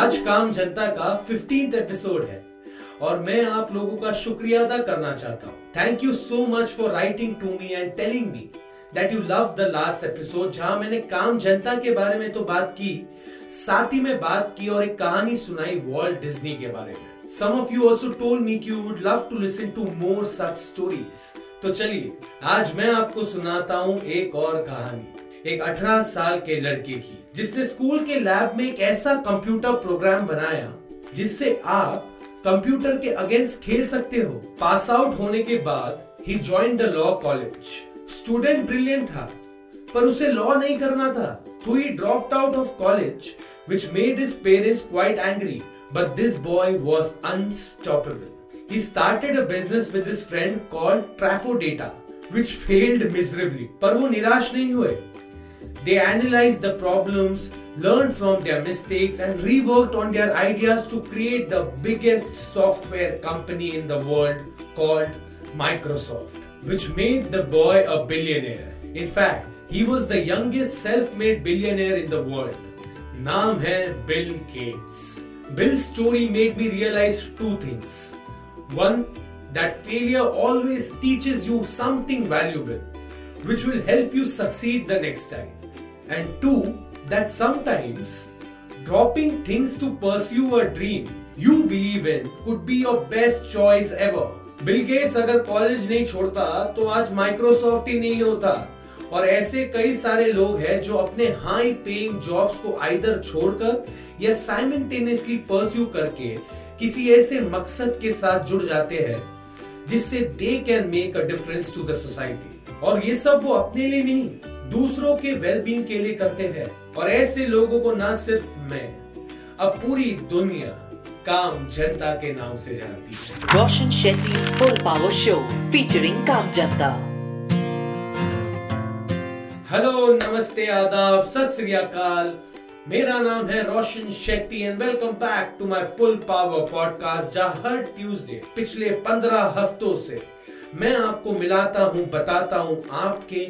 आज काम जनता का फिफ्टींथ एपिसोड है और मैं आप लोगों का शुक्रिया अदा करना चाहता हूँ। Thank you so much for writing to me and telling me that you love the last episode जहाँ मैंने काम जनता के बारे में तो बात की, साथ ही में बात की और एक कहानी सुनाई वॉल्ट डिज्नी के बारे में। Of you also told me कि you would love to listen to more such stories. तो चलिए, आज मैं आपको सुनाता हूँ एक और कहानी। एक 18 साल के लड़के की जिसने स्कूल के लैब में एक ऐसा कंप्यूटर प्रोग्राम बनाया जिससे आप कंप्यूटर के अगेंस्ट खेल सकते हो पास आउट होने के बाद ही join the law college student brilliant था पर उसे लॉ नहीं करना था तो he dropped out of college which made his parents quite angry But this boy was unstoppable. He started a business with his friend called Trafodata, which failed miserably. पर वो निराश नहीं हुए. They analyzed the problems, learned from their mistakes, and reworked on their ideas to create the biggest software company in the world called Microsoft, which made the boy a billionaire. In fact, he was the youngest self made billionaire in the world. Naam hai Bill Gates. Bill's story made me realize two things. One, that failure always teaches you something valuable, which will help you succeed the next time. And two, that sometimes dropping things to pursue a dream you believe in could be your best choice ever. Bill Gates अगर college नहीं छोड़ता तो आज Microsoft ही नहीं होता। और ऐसे कई सारे लोग हैं जो अपने हाई पेइंग जॉब्स को आइदर छोड़कर या साइमल्टेनियसली परस्यू करके किसी ऐसे मकसद के साथ जुड़ जाते हैं जिससे they can make a difference to the society और ये सब वो अपने लिए नहीं। दूसरों के वेलबींग के लिए करते हैं। और ऐसे लोगों को ना सिर्फ़ मैं अब पूरी दुनिया काम जनता के नाम से जानती है। Roshan Shetty full power show featuring काम जनता। हेलो नमस्ते आदाब सत अकाल। मेरा नाम है Roshan Shetty and welcome back to my full power podcast जहाँ हर ट्यूसडे पिछले पंद्रह हफ्तों से मैं आपको मिलाता हूँ बताता हूँ आपके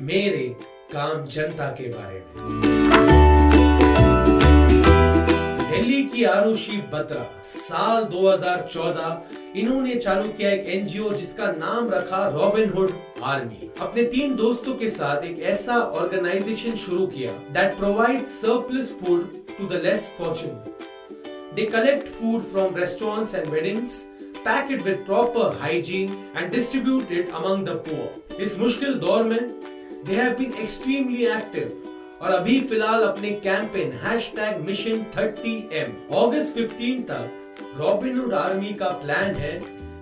मेरे काम जनता के बारे में। दिल्ली की आरुषि बत्रा, साल 2014 इन्होंने चालू किया एक एनजीओ जिसका नाम रखा रॉबिन हुड आर्मी। अपने तीन दोस्तों के साथ एक ऐसा ऑर्गेनाइजेशन शुरू किया that provide surplus food to the less fortunate they collect food from restaurants and weddings pack it with proper hygiene and distribute it among the poor इस मुश्किल दौर में they have been extremely active और अभी फ़िलहाल अपने campaign hash mission thirty M August fifteen तक Robin Hood army का प्लान है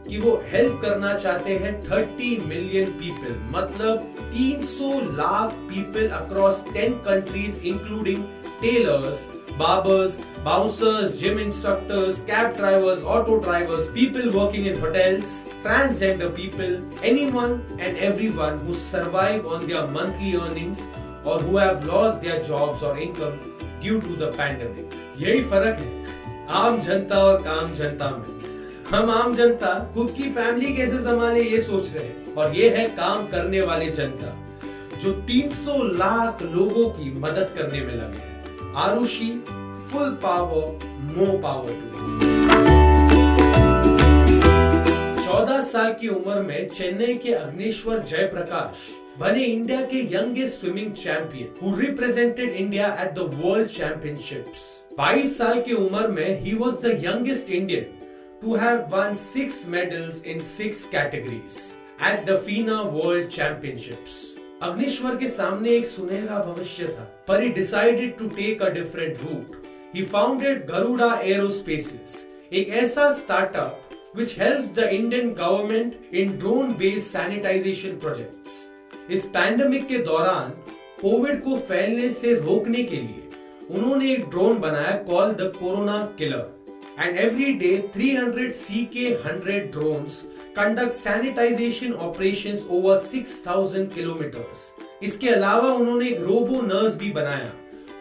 कि वो हेल्प करना चाहते हैं 30 मिलियन पीपल मतलब 300 lakh people across 10 countries including tailors barbers, bouncers, gym instructors, cab drivers, auto drivers, people working in hotels, transgender people, anyone and everyone who survive on their monthly earnings or who have lost their jobs or income due to the pandemic. यही फ़र्क है आम जनता और काम जनता में हम आम जनता खुद की फैमिली कैसे संभाले ये सोच रहे हैं और ये है काम करने वाले जनता जो 300 लाख लोगों की मदद करने में लगे हैं Arushi, full power more power to चौदह साल की उम्र में चेन्नई के अग्निश्वर जयप्रकाश बने इंडिया के youngest swimming champion who represented India at the world championships 22 साल की उम्र में ही was the youngest Indian to have won six medals in six categories at the FINA world championships Agnishwar के सामने एक सुनहरा भविष्य था। पर he decided to take a different route he founded Garuda aerospace एक ऐसा startup which helps the Indian government in drone based sanitization projects. इस पैंडमिक के दौरान कोविड को फैलने से रोकने के लिए, उन्होंने एक ड्रोन बनाया call the corona killer and every day 300 सी के hundred drones conduct sanitisation operation over 6000 kilometres इसके अलावा उन्होंने एक रोबो नर्स भी बनाया,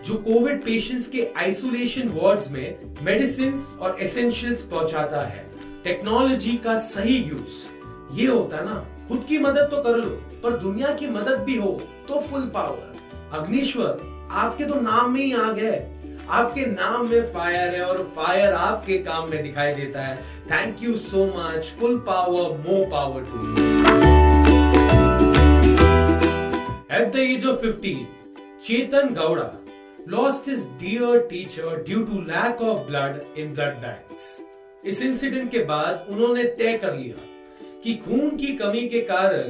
जो कोविड पेशेंट्स के आइसोलेशन वार्ड्स में मेडिसिन और एसेंशियल्स पहुंचाता है। टेक्नोलॉजी का सही यूज़ ये होता ना, खुद की मदद तो कर लो, पर दुनिया की मदद भी हो तो फुल पावर अग्निश्वर, आपके तो नाम में ही आ गए आपके नाम में फायर है और फायर आपके काम में दिखाई देता है। Thank you so much full power more power to at the age of 15 Chetan Gowda lost his dear teacher due to lack of blood in blood banks. इस इंसिडेंट के बाद उन्होंने तय कर लिया कि खून की कमी के कारण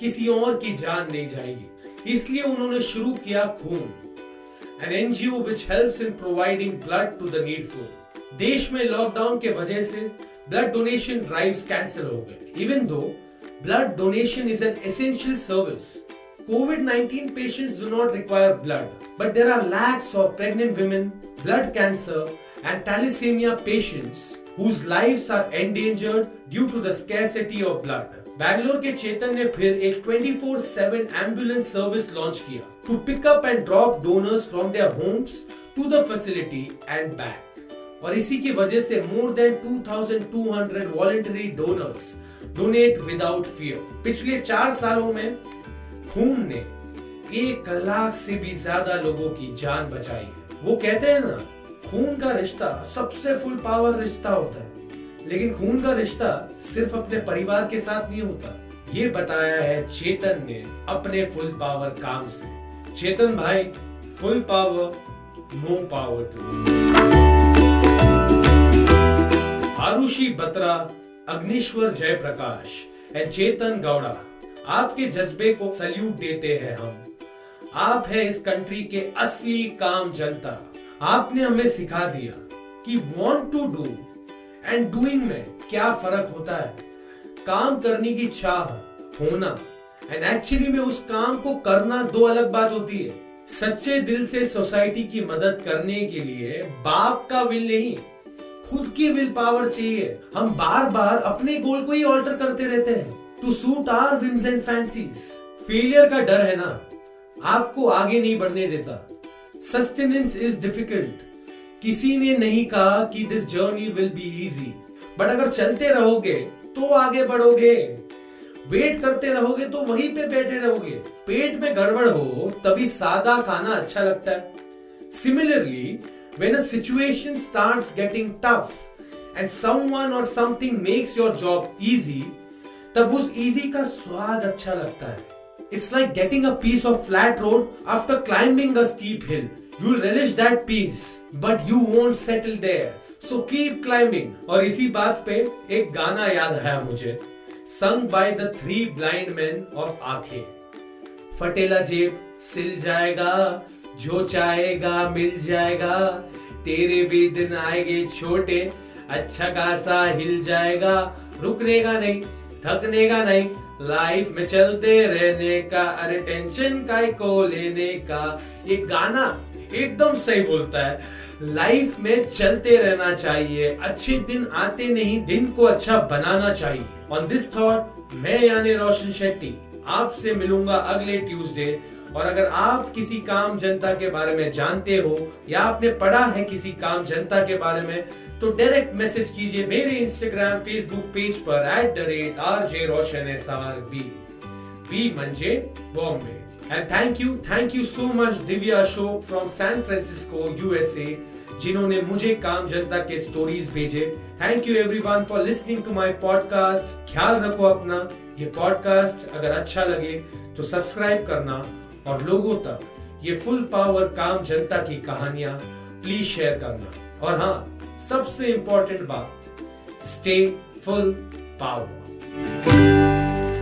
किसी और की जान नहीं जाएगी। इसलिए उन्होंने शुरू किया खून। An NGO which helps in providing blood to the needful देश में लॉकडाउन के वजह से ब्लड डोनेशन ड्राइव्स कैंसिल हो गए even though blood donation is an essential service COVID 19 patients do not require blood, but there are lakhs of pregnant women, blood cancer, and thalassemia patients whose lives are endangered due to the scarcity of blood. Bangalore के चेतन ने फिर एक 24/7 ambulance service launch किया to pick up and drop donors from their homes to the facility and back और इसी की वजह से more than 2200 voluntary donors donate without fear पिछले चार सालों में खून ने एक लाख से भी ज़्यादा लोगों की जान बचाई है। वो कहते हैं ना, खून का रिश्ता सबसे फुल पावर रिश्ता होता है। लेकिन खून का रिश्ता सिर्फ़ अपने परिवार के साथ नहीं होता। ये बताया है चेतन ने अपने फुल पावर काम से। चेतन भाई, full power, no power to. Arushi Batra, Agnishwar Jayaprakash and Chetan Gowda, आपके जज्बे को सल्यूट देते हैं हम। आप है इस कंट्री के असली काम जनता। आपने हमें सिखा दिया कि want to do and doing में क्या फ़र्क होता है? काम करने की चाह होना। एंड एक्चुअली में उस काम को करना दो अलग बात होती है। सच्चे दिल से सोसाइटी की मदद करने के लिए बाप का विल नहीं, खुद की विल पावर चाहिए। हम बार बार अपने गोल को ही ऑल्टर करते रहते हैं। To suit our whims and fancies failure का डर है ना, आपको आगे नहीं बढ़ने देता। सस्टेनेंस इज़ डिफ़िकल्ट किसी ने नहीं कहा कि this journey will be easy but अगर चलते रहोगे तो आगे बढ़ोगे। वेट करते रहोगे तो वहीं पे बैठे रहोगे। पेट में गड़बड़ हो, तभी सादा खाना अच्छा लगता है। Similarly a situation starts getting tough and someone or something makes your job easy, तब उस इजी का स्वाद अच्छा लगता है। It's like getting a piece of flat road after climbing a steep hill you relish that piece but you won't settle there so keep climbing और इसी बात पे एक गाना याद आया मुझे। Song by the three blind man of आँखें फटेला जेब सिल जाएगा, जो चाहेगा मिल जाएगा। तेरे भी दिन आएँगे छोटे अच्छा खासा हिल जाएगा। रुकने का नहीं थकने का नहीं लाइफ में चलते रहने का, अरे टेंशन का को लेने का। ये गाना एकदम सही बोलता है। लाइफ में चलते रहना चाहिए, अच्छे दिन आते नहीं, दिन को अच्छा बनाना चाहिए। ऑन दिस थॉट मैं यानी रोशन शेट्टी, आपसे मिलूँगा अगले ट्यूसडे और अगर आप किसी काम जनता के बारे में जानते हो, या आपने पढ़ा है किसी काम जनता के बारे में तो डायरेक्ट मैसेज कीजिए मेरे इंस्टाग्राम फेसबुक पेज पर at the rate R J Roshan S R B B मंजे Bombay and thank you thank you so much Divya Ashok from San Francisco USA जिन्होंने मुझे काम जनता के स्टोरीज भेजे। Thank you everyone for listening to my podcast ख्याल रखो अपना, ये पॉडकास्ट अगर अच्छा लगे तो सब्सक्राइब करना। और लोगों तक, ये फुल पावर काम जनता की कहानियाँ प्लीज़ शेयर करना। और हाँ सबसे इंपॉर्टेंट बात stay full power